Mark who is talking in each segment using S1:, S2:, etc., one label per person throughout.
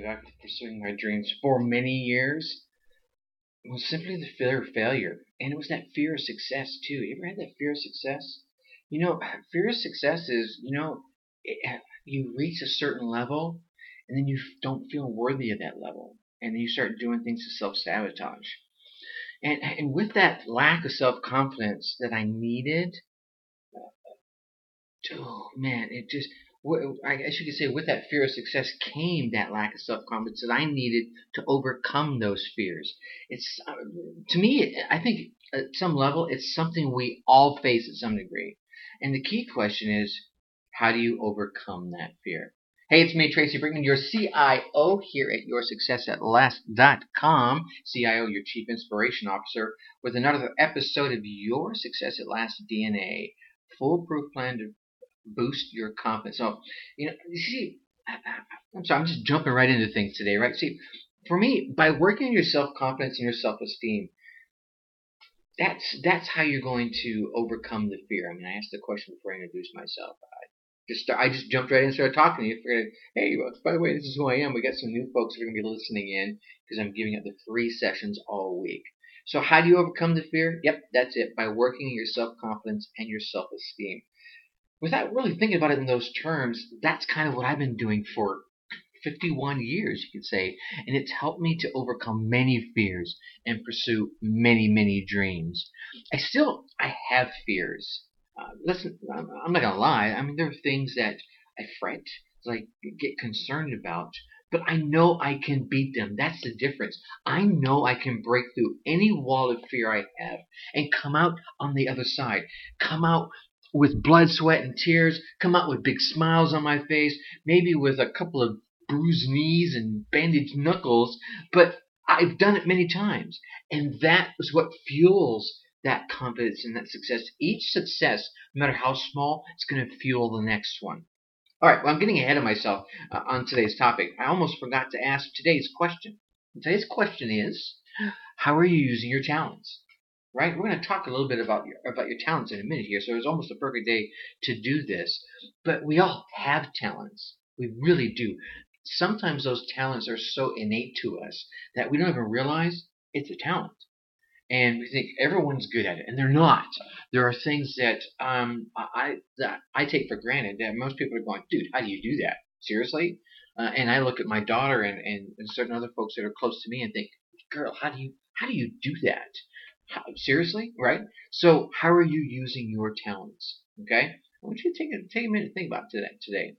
S1: back to pursuing my dreams for many years was simply the fear of failure. And it was that fear of success, too. You ever had that fear of success? You know, fear of success is, you know, it, uh, you reach a certain level and then you don't feel worthy of that level. And then you start doing things to self sabotage. And, and with that lack of self confidence that I needed, uh, oh man, it just, I guess you could say with that fear of success came that lack of self confidence that I needed to overcome those fears. It's, uh, to me, I think at some level, it's something we all face at some degree. And the key question is, how do you overcome that fear? Hey, it's me, Tracy Brinkmann, your CIO here at YourSuccessAtLast.com. CIO, your Chief Inspiration Officer, with another episode of Your Success at Last DNA, foolproof plan to boost your confidence. So, you know, you see, I'm sorry, I'm just jumping right into things today, right? See, for me, by working on your self confidence and your self esteem, that's that's how you're going to overcome the fear. I mean, I asked the question before I introduced myself. I just I just jumped right in and started talking to you. Figured, hey, by the way, this is who I am. We got some new folks that are going to be listening in because I'm giving out the free sessions all week. So how do you overcome the fear? Yep, that's it. By working on your self confidence and your self esteem. Without really thinking about it in those terms, that's kind of what I've been doing for 51 years, you could say, and it's helped me to overcome many fears and pursue many, many dreams. I still, I have fears. Uh, listen, I'm not gonna lie. I mean, there are things that I fret, like get concerned about, but I know I can beat them. That's the difference. I know I can break through any wall of fear I have and come out on the other side. Come out with blood, sweat, and tears, come out with big smiles on my face, maybe with a couple of bruised knees and bandaged knuckles, but I've done it many times. And that is what fuels that confidence and that success. Each success, no matter how small, it's going to fuel the next one. All right, well, I'm getting ahead of myself uh, on today's topic. I almost forgot to ask today's question. today's question is How are you using your talents? Right? We're going to talk a little bit about your, about your talents in a minute here, so it's almost a perfect day to do this. But we all have talents. We really do sometimes those talents are so innate to us that we don't even realize it's a talent. And we think everyone's good at it, and they're not. There are things that um, I that I take for granted that most people are going, dude, how do you do that? Seriously? Uh, and I look at my daughter and, and, and certain other folks that are close to me and think, girl, how do you how do you do that? How, seriously, right? So how are you using your talents? Okay, I want you to take a take a minute to think about that today.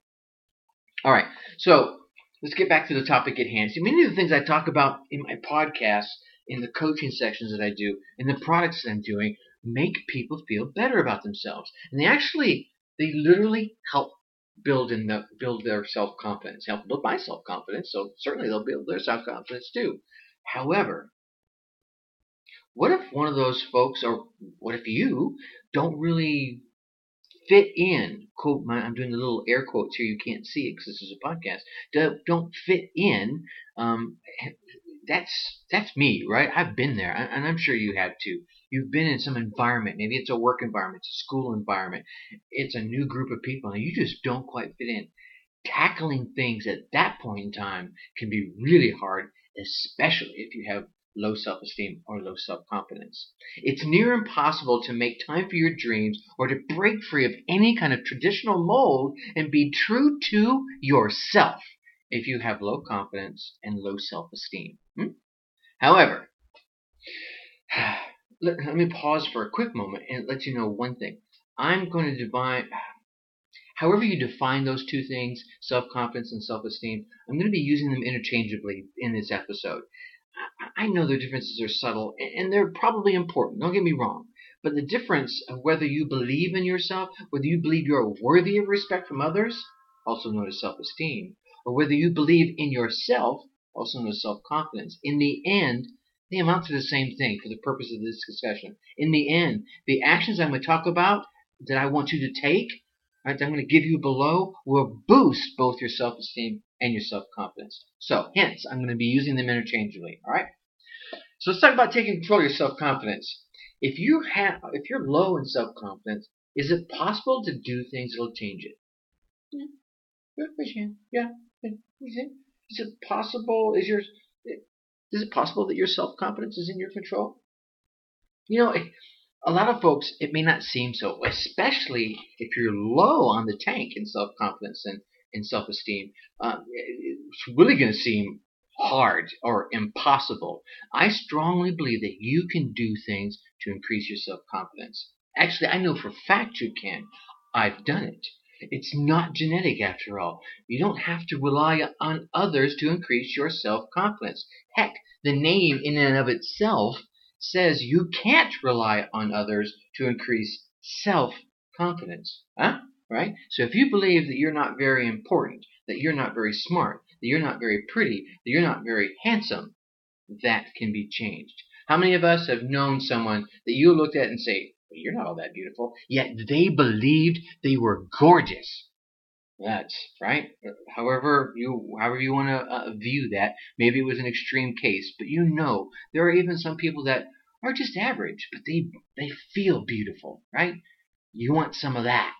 S1: All right, so let's get back to the topic at hand. See, many of the things I talk about in my podcast, in the coaching sections that I do, in the products that I'm doing, make people feel better about themselves. And they actually, they literally help build in the, build their self confidence, help build my self confidence. So certainly they'll build their self confidence too. However, what if one of those folks, or what if you don't really fit in, quote, my, I'm doing the little air quotes here, you can't see it because this is a podcast, don't, don't fit in, um, that's, that's me, right? I've been there, and I'm sure you have too. You've been in some environment, maybe it's a work environment, it's a school environment, it's a new group of people, and you just don't quite fit in. Tackling things at that point in time can be really hard, especially if you have low self esteem, or low self confidence. It's near impossible to make time for your dreams or to break free of any kind of traditional mold and be true to yourself if you have low confidence and low self esteem. Hmm? However, let, let me pause for a quick moment and let you know one thing. I'm going to define, however you define those two things, self confidence and self esteem, I'm going to be using them interchangeably in this episode. I know the differences are subtle and they're probably important. Don't get me wrong. But the difference of whether you believe in yourself, whether you believe you're worthy of respect from others, also known as self esteem, or whether you believe in yourself, also known as self confidence, in the end, they amount to the same thing for the purpose of this discussion. In the end, the actions I'm going to talk about that I want you to take, right, that I'm going to give you below, will boost both your self esteem and your self confidence. So, hence, I'm going to be using them interchangeably. All right. So let's talk about taking control of your self confidence. If you have, if you're low in self confidence, is it possible to do things that'll change it? Yeah. Yeah. Yeah. Is it possible? Is your is it possible that your self confidence is in your control? You know, a lot of folks, it may not seem so, especially if you're low on the tank in self confidence and in self esteem. Uh, it's really going to seem hard or impossible. I strongly believe that you can do things to increase your self confidence. Actually, I know for fact you can. I've done it. It's not genetic after all. You don't have to rely on others to increase your self confidence. Heck, the name in and of itself says you can't rely on others to increase self confidence. Huh? Right? So if you believe that you're not very important, that you're not very smart, that you're not very pretty, that you're not very handsome, that can be changed. How many of us have known someone that you looked at and say, well, you're not all that beautiful. Yet they believed they were gorgeous. That's right. However you however you want to uh, view that, maybe it was an extreme case, but you know there are even some people that are just average, but they they feel beautiful, right? You want some of that,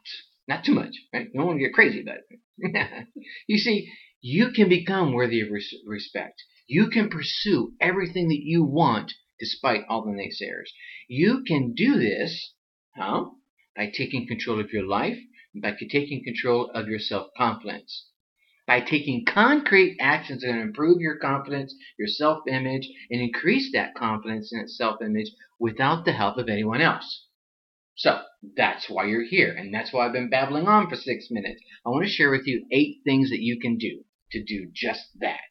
S1: not too much, right? You don't want to get crazy about it. you see, you can become worthy of res- respect. You can pursue everything that you want despite all the naysayers. You can do this how? By taking control of your life, by taking control of your self confidence. By taking concrete actions that improve your confidence, your self image, and increase that confidence in self image without the help of anyone else. So, that's why you're here, and that's why I've been babbling on for six minutes. I want to share with you eight things that you can do to do just that.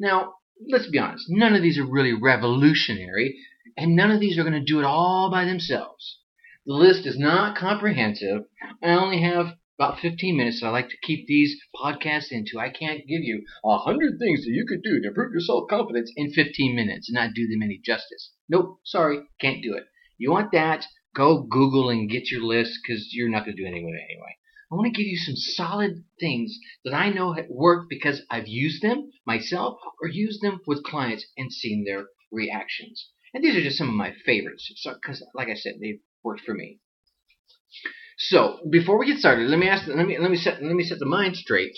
S1: Now, let's be honest, none of these are really revolutionary, and none of these are going to do it all by themselves. The list is not comprehensive. I only have about 15 minutes I like to keep these podcasts into. I can't give you a hundred things that you could do to improve your self confidence in 15 minutes and not do them any justice. Nope, sorry, can't do it. You want that? Go Google and get your list because you're not going to do anything with it anyway. I want to give you some solid things that I know work because I've used them myself or used them with clients and seen their reactions. And these are just some of my favorites because, so, like I said, they've worked for me. So before we get started, let me ask, let me let me set let me set the mind straight.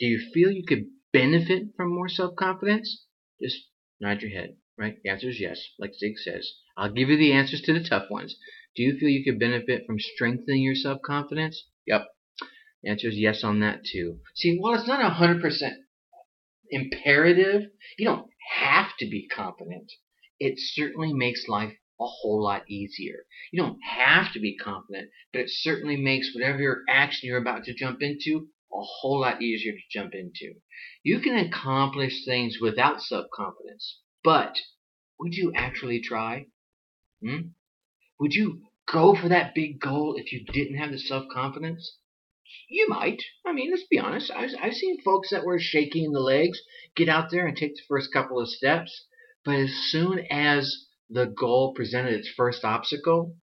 S1: Do you feel you could benefit from more self confidence? Just nod your head. Right? The answer is yes, like Zig says. I'll give you the answers to the tough ones. Do you feel you could benefit from strengthening your self confidence? Yep, the answer is yes on that too. See, while it's not hundred percent imperative, you don't have to be confident. It certainly makes life a whole lot easier. You don't have to be confident, but it certainly makes whatever action you're about to jump into a whole lot easier to jump into. You can accomplish things without self confidence, but would you actually try? Hmm? Would you go for that big goal if you didn't have the self confidence? You might. I mean, let's be honest. I've, I've seen folks that were shaking in the legs get out there and take the first couple of steps, but as soon as the goal presented its first obstacle,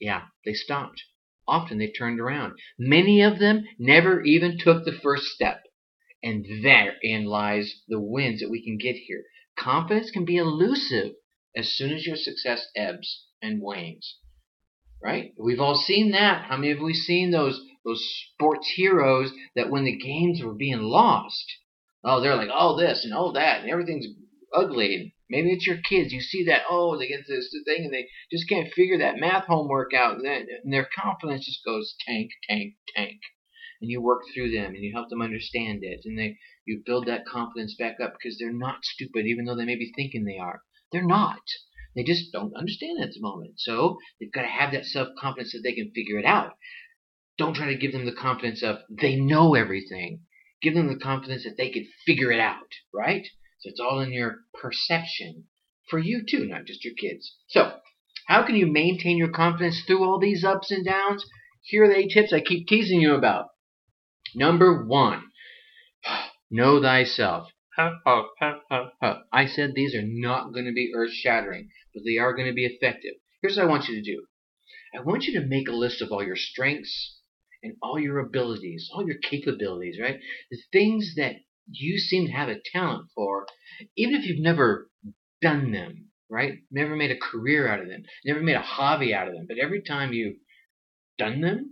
S1: yeah, they stopped. Often they turned around. Many of them never even took the first step. And therein lies the wins that we can get here. Confidence can be elusive as soon as your success ebbs and wanes. Right? We've all seen that. How many have we seen those those sports heroes that when the games were being lost, oh, they're like, oh, this and oh, that, and everything's ugly. Maybe it's your kids. You see that, oh, they get this thing and they just can't figure that math homework out, and, and their confidence just goes tank, tank, tank. And you work through them and you help them understand it, and they you build that confidence back up because they're not stupid, even though they may be thinking they are. They're not. They just don't understand at the moment. So they've got to have that self confidence that they can figure it out. Don't try to give them the confidence of they know everything. Give them the confidence that they can figure it out, right? So it's all in your perception for you too, not just your kids. So, how can you maintain your confidence through all these ups and downs? Here are the eight tips I keep teasing you about. Number one, know thyself. I said these are not going to be earth shattering, but they are going to be effective. Here's what I want you to do I want you to make a list of all your strengths, and all your abilities, all your capabilities, right? The things that you seem to have a talent for, even if you've never done them, right? Never made a career out of them, never made a hobby out of them, but every time you've done them,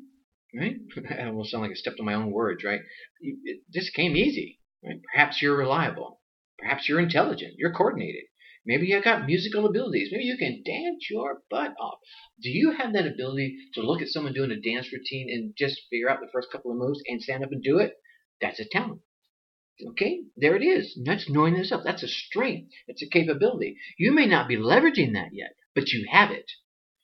S1: right? I almost sound like I stepped on my own words, right? It just came easy, Right? Perhaps you're reliable. Perhaps you're intelligent. You're coordinated. Maybe you've got musical abilities. Maybe you can dance your butt off. Do you have that ability to look at someone doing a dance routine and just figure out the first couple of moves and stand up and do it? That's a talent. Okay, there it is. That's knowing yourself. That's a strength. It's a capability. You may not be leveraging that yet, but you have it.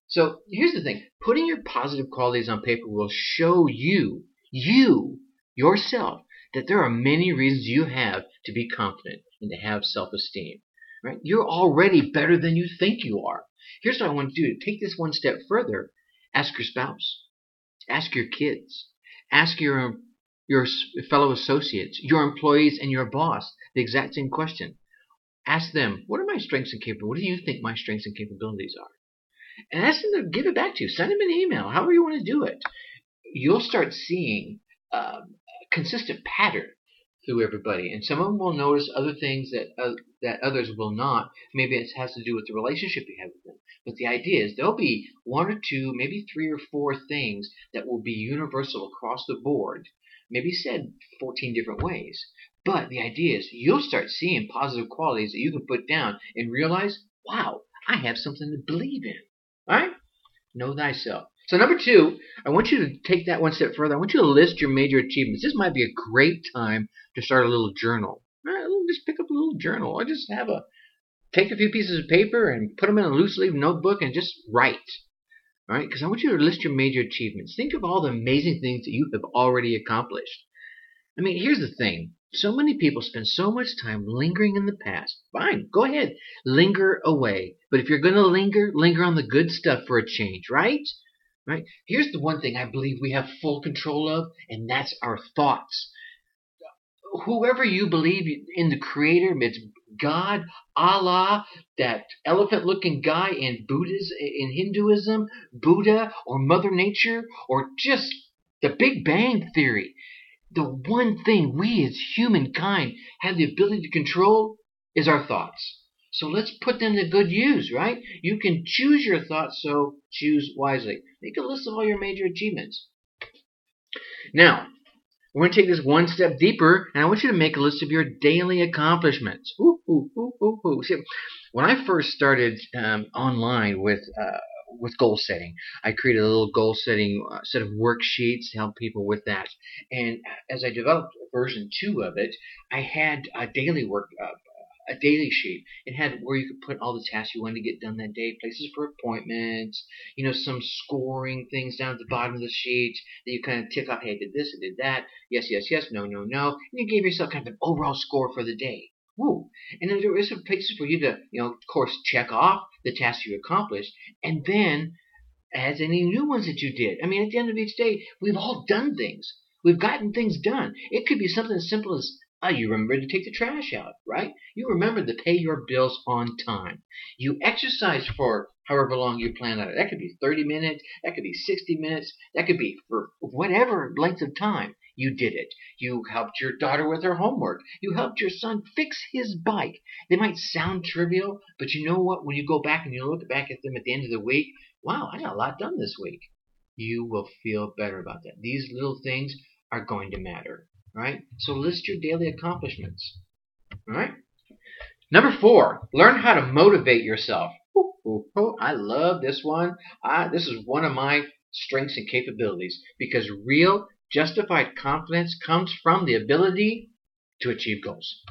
S1: So here's the thing putting your positive qualities on paper will show you, you, yourself, that there are many reasons you have to be confident and to have self esteem. Right? You're already better than you think you are. Here's what I want to do take this one step further. Ask your spouse. Ask your kids. Ask your um, your fellow associates, your employees, and your boss the exact same question. Ask them, what are my strengths and capabilities? What do you think my strengths and capabilities are? And ask them to give it back to you. Send them an email, however you want to do it. You'll start seeing uh, a consistent pattern through everybody, and some of them will notice other things that uh, that others will not. Maybe it has to do with the relationship you have with them. But the idea is there'll be one or two, maybe three or four things that will be universal across the board maybe said 14 different ways. But the idea is you'll start seeing positive qualities that you can put down and realize, wow, I have something to believe in. All right? Know thyself. So number two, I want you to take that one step further. I want you to list your major achievements. This might be a great time to start a little journal. Just pick up a little journal. Or just have a take a few pieces of paper and put them in a loose leaf notebook and just write. Right, because I want you to list your major achievements. Think of all the amazing things that you have already accomplished. I mean, here's the thing. So many people spend so much time lingering in the past. Fine, go ahead. Linger away. But if you're going to linger, linger on the good stuff for a change, right? Right? Here's the one thing I believe we have full control of, and that's our thoughts. Whoever you believe in the creator, it's God, Allah, that elephant looking guy in Buddhism, in Hinduism, Buddha, or Mother Nature, or just the Big Bang Theory. The one thing we as humankind have the ability to control is our thoughts. So let's put them to good use, right? You can choose your thoughts, so choose wisely. Make a list of all your major achievements. Now, we're going to take this one step deeper, and I want you to make a list of your daily accomplishments. Ooh, ooh, ooh, ooh, ooh. See, when I first started um, online with uh, with goal setting, I created a little goal setting uh, set of worksheets to help people with that. And as I developed version two of it, I had a daily work uh, a daily sheet. It had where you could put all the tasks you wanted to get done that day, places for appointments, you know, some scoring things down at the bottom of the sheet that you kind of tick off. Hey, I did this, I did that. Yes, yes, yes. No, no, no. And you gave yourself kind of an overall score for the day. Woo. And then there is some places for you to, you know, of course, check off the tasks you accomplished, and then as any new ones that you did. I mean, at the end of each day, we've all done things. We've gotten things done. It could be something as simple as Ah, you remember to take the trash out, right? You remember to pay your bills on time. You exercise for however long you plan on it. That could be 30 minutes, that could be 60 minutes, that could be for whatever length of time. You did it. You helped your daughter with her homework. You helped your son fix his bike. They might sound trivial, but you know what? When you go back and you look back at them at the end of the week, wow, I got a lot done this week. You will feel better about that. These little things are going to matter right? So list your daily accomplishments. All right. Number four, learn how to motivate yourself. Ooh, ooh, ooh, I love this one. I, this is one of my strengths and capabilities because real, justified confidence comes from the ability to achieve goals.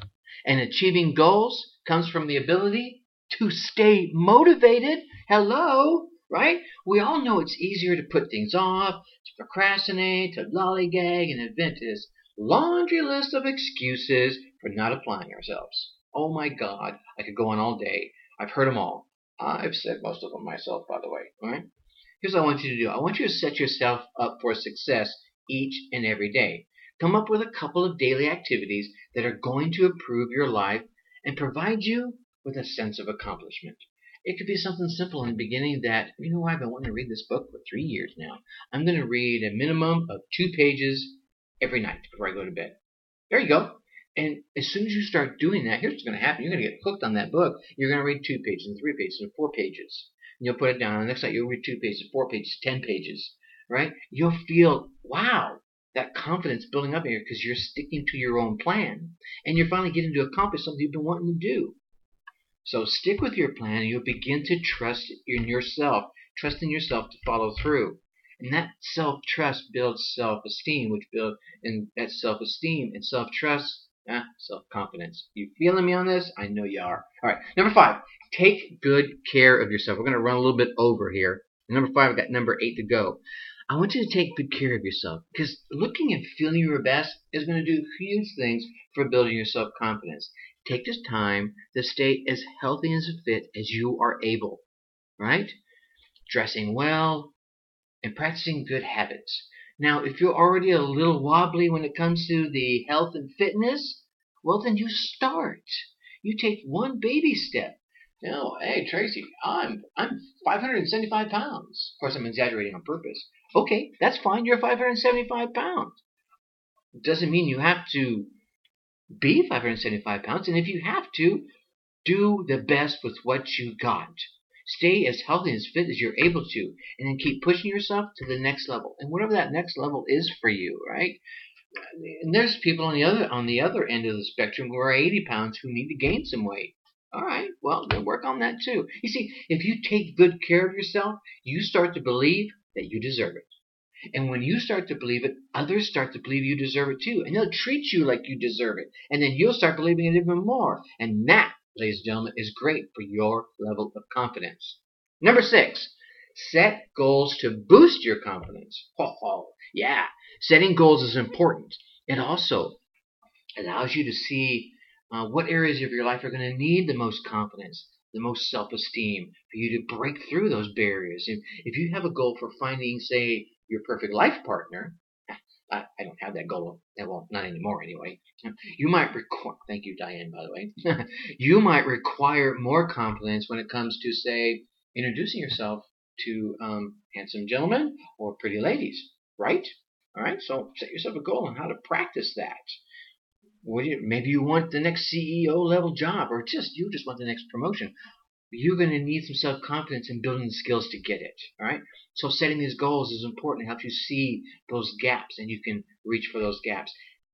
S1: And achieving goals comes from the ability to stay motivated. Hello, right? We all know it's easier to put things off, to procrastinate, to lollygag, and invent this laundry list of excuses for not applying ourselves. Oh my God, I could go on all day. I've heard them all. I've said most of them myself, by the way. All right. Here's what I want you to do. I want you to set yourself up for success each and every day. Come up with a couple of daily activities that are going to improve your life and provide you with a sense of accomplishment. It could be something simple in the beginning that, you know, I've been wanting to read this book for three years now. I'm going to read a minimum of two pages every night before I go to bed. There you go. And as soon as you start doing that, here's what's going to happen. You're going to get hooked on that book. You're going to read two pages and three pages and four pages. And you'll put it down. And the next night you'll read two pages, four pages, ten pages. Right? You'll feel, wow, that confidence building up in here because you're sticking to your own plan and you're finally getting to accomplish something you've been wanting to do. So stick with your plan and you'll begin to trust in yourself, trust in yourself to follow through. And that self-trust builds self-esteem, which builds and that self-esteem and self-trust, eh, self-confidence. You feeling me on this? I know you are. All right, number five, take good care of yourself. We're going to run a little bit over here. Number five, I've got number eight to go. I want you to take good care of yourself because looking and feeling your best is going to do huge things for building your self confidence. Take this time to stay as healthy and as fit as you are able, right? Dressing well and practicing good habits. Now, if you're already a little wobbly when it comes to the health and fitness, well, then you start. You take one baby step. Know, hey Tracy, I'm I'm 575 pounds. Of course, I'm exaggerating on purpose. Okay, that's fine. You're 575 pounds. Doesn't mean you have to be 575 pounds. And if you have to, do the best with what you got. Stay as healthy and as fit as you're able to, and then keep pushing yourself to the next level. And whatever that next level is for you, right? And there's people on the other on the other end of the spectrum who are 80 pounds who need to gain some weight. All right, well, then work on that too. You see, if you take good care of yourself, you start to believe that you deserve it. And when you start to believe it, others start to believe you deserve it too. And they'll treat you like you deserve it. And then you'll start believing it even more. And that, ladies and gentlemen, is great for your level of confidence. Number six, set goals to boost your confidence. Oh, yeah, setting goals is important. It also allows you to see uh, what areas of your life are going to need the most confidence, the most self-esteem, for you to break through those barriers. If, if you have a goal for finding, say, your perfect life partner, I, I don't have that goal. Well, not anymore anyway. You might require, thank you, Diane, by the way. you might require more confidence when it comes to, say, introducing yourself to um, handsome gentlemen or pretty ladies, right? All right, so set yourself a goal on how to practice that you, maybe you want the next CEO level job, or just you just want the next promotion. You're going to need some self confidence in building the skills to get it. All right. So setting these goals is important. It helps you see those gaps, and you can reach for those gaps.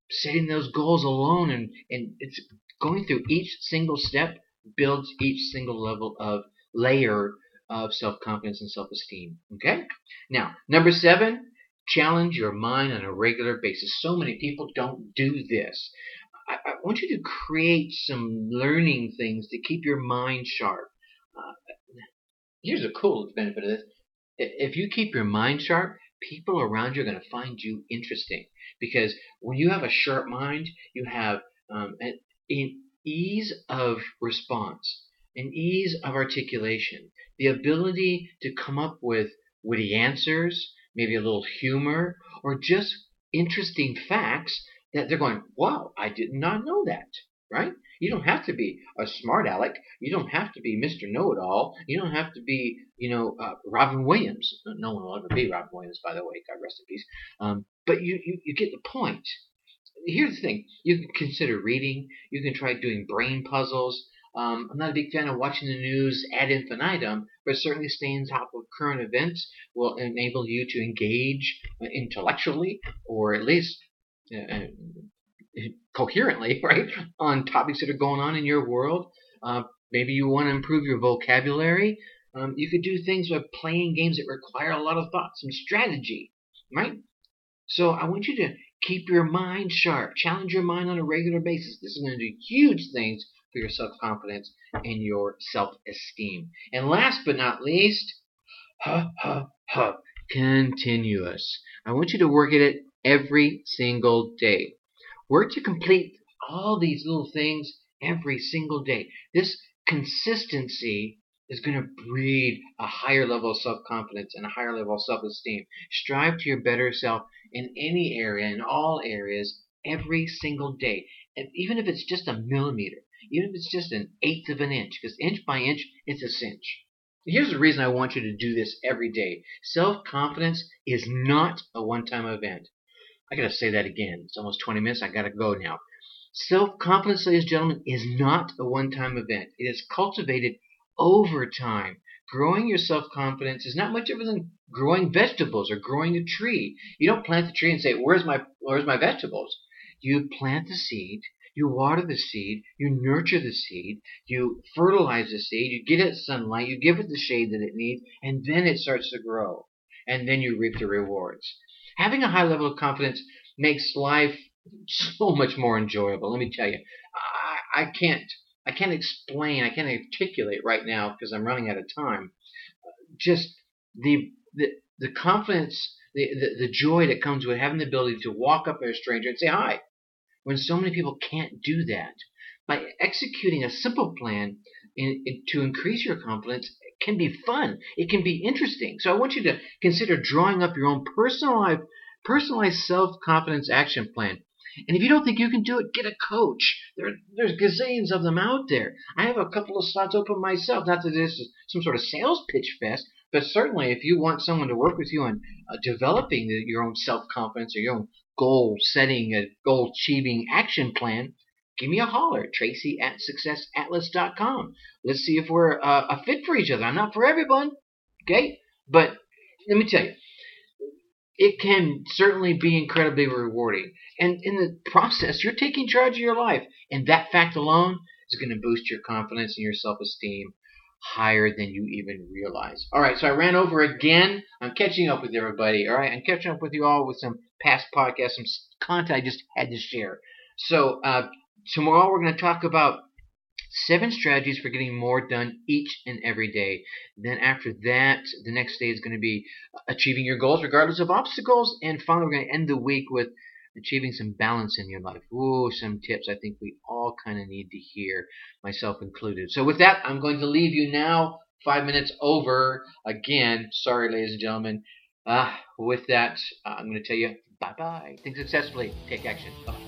S1: Setting those goals alone, and and it's going through each single step builds each single level of layer of self confidence and self esteem. Okay. Now, number seven, challenge your mind on a regular basis. So many people don't do this. I want you to create some learning things to keep your mind sharp. Here's a cool benefit of this. If you keep your mind sharp, people around you are going to find you interesting. Because when you have a sharp mind, you have um, an ease of response, an ease of articulation, the ability to come up with witty answers, maybe a little humor, or just interesting facts that they're going, wow, I did not know that, right? You don't have to be a smart aleck. You don't have to be Mr. Know-It-All. You don't have to be, you know, uh, Robin Williams. No one will ever be Robin Williams, by the way. God rest in peace. Um, but you, you, you get the point. Here's the thing. You can consider reading. You can try doing brain puzzles. Um, I'm not a big fan of watching the news ad infinitum, but certainly staying on top of current events will enable you to engage intellectually, or at least uh, coherently, right, on topics that are going on in your world. Uh, maybe you want to improve your vocabulary. Um, you could do things by playing games that require a lot of thought, some strategy, right? So I want you to keep your mind sharp, challenge your mind on a regular basis. This is going to do huge things for your self confidence and your self esteem. And last but not least, huh, huh, huh, continuous. I want you to work at it every single day. Work to complete all these little things every single day. This consistency is going to breed a higher level of self confidence and a higher level of self esteem. Strive to your better self in any area, in all areas, every single day. And even if it's just a millimeter, even if it's just an eighth of an inch, because inch by inch, it's a cinch. Here's the reason I want you to do this every day. Self confidence is not a one time event. I gotta say that again. It's almost 20 minutes. I gotta go now. Self confidence, ladies and gentlemen, is not a one time event. It is cultivated over time growing your self confidence is not much other than growing vegetables or growing a tree. You don't plant the tree and say, "Where's my where's my vegetables?" You plant the seed, you water the seed, you nurture the seed, you fertilize the seed, you get it sunlight, you give it the shade that it needs, and then it starts to grow. And then you reap the rewards. Having a high level of confidence makes life so much more enjoyable. Let me tell you, I, I can't I can't explain, I can't articulate right now because I'm running out of time. Just the the the confidence, the, the the joy that comes with having the ability to walk up to a stranger and say hi when so many people can't do that. By executing a simple plan in, in, to increase your confidence can be fun. It can be interesting. So I want you to consider drawing up your own personalized, personalized self-confidence action plan. And if you don't think you can do it, get a coach. There, there's gazillions of them out there. I have a couple of slots open myself. Not that this is some sort of sales pitch fest, but certainly if you want someone to work with you on uh, developing the, your own self-confidence or your own goal setting, a goal achieving action plan, give me a holler, Tracy at successatlast.com. Let's see if we're uh, a fit for each other. I'm not for everyone, okay? But let me tell you, it can certainly be incredibly rewarding. And in the process, you're taking charge of your life. And that fact alone is going to boost your confidence and your self esteem higher than you even realize. All right, so I ran over again. I'm catching up with everybody. All right, I'm catching up with you all with some past podcasts, some content I just had to share. So uh, tomorrow we're going to talk about seven strategies for getting more done each and every day. Then after that, the next day is going to be achieving your goals regardless of obstacles. And finally, we're going to end the week with achieving some balance in your life. Ooh, some tips I think we all kind of need to hear, myself included. So with that, I'm going to leave you now. Five minutes over. Again, sorry, ladies and gentlemen. Uh, with that, I'm going to tell you bye bye. Think successfully. Take action. Bye.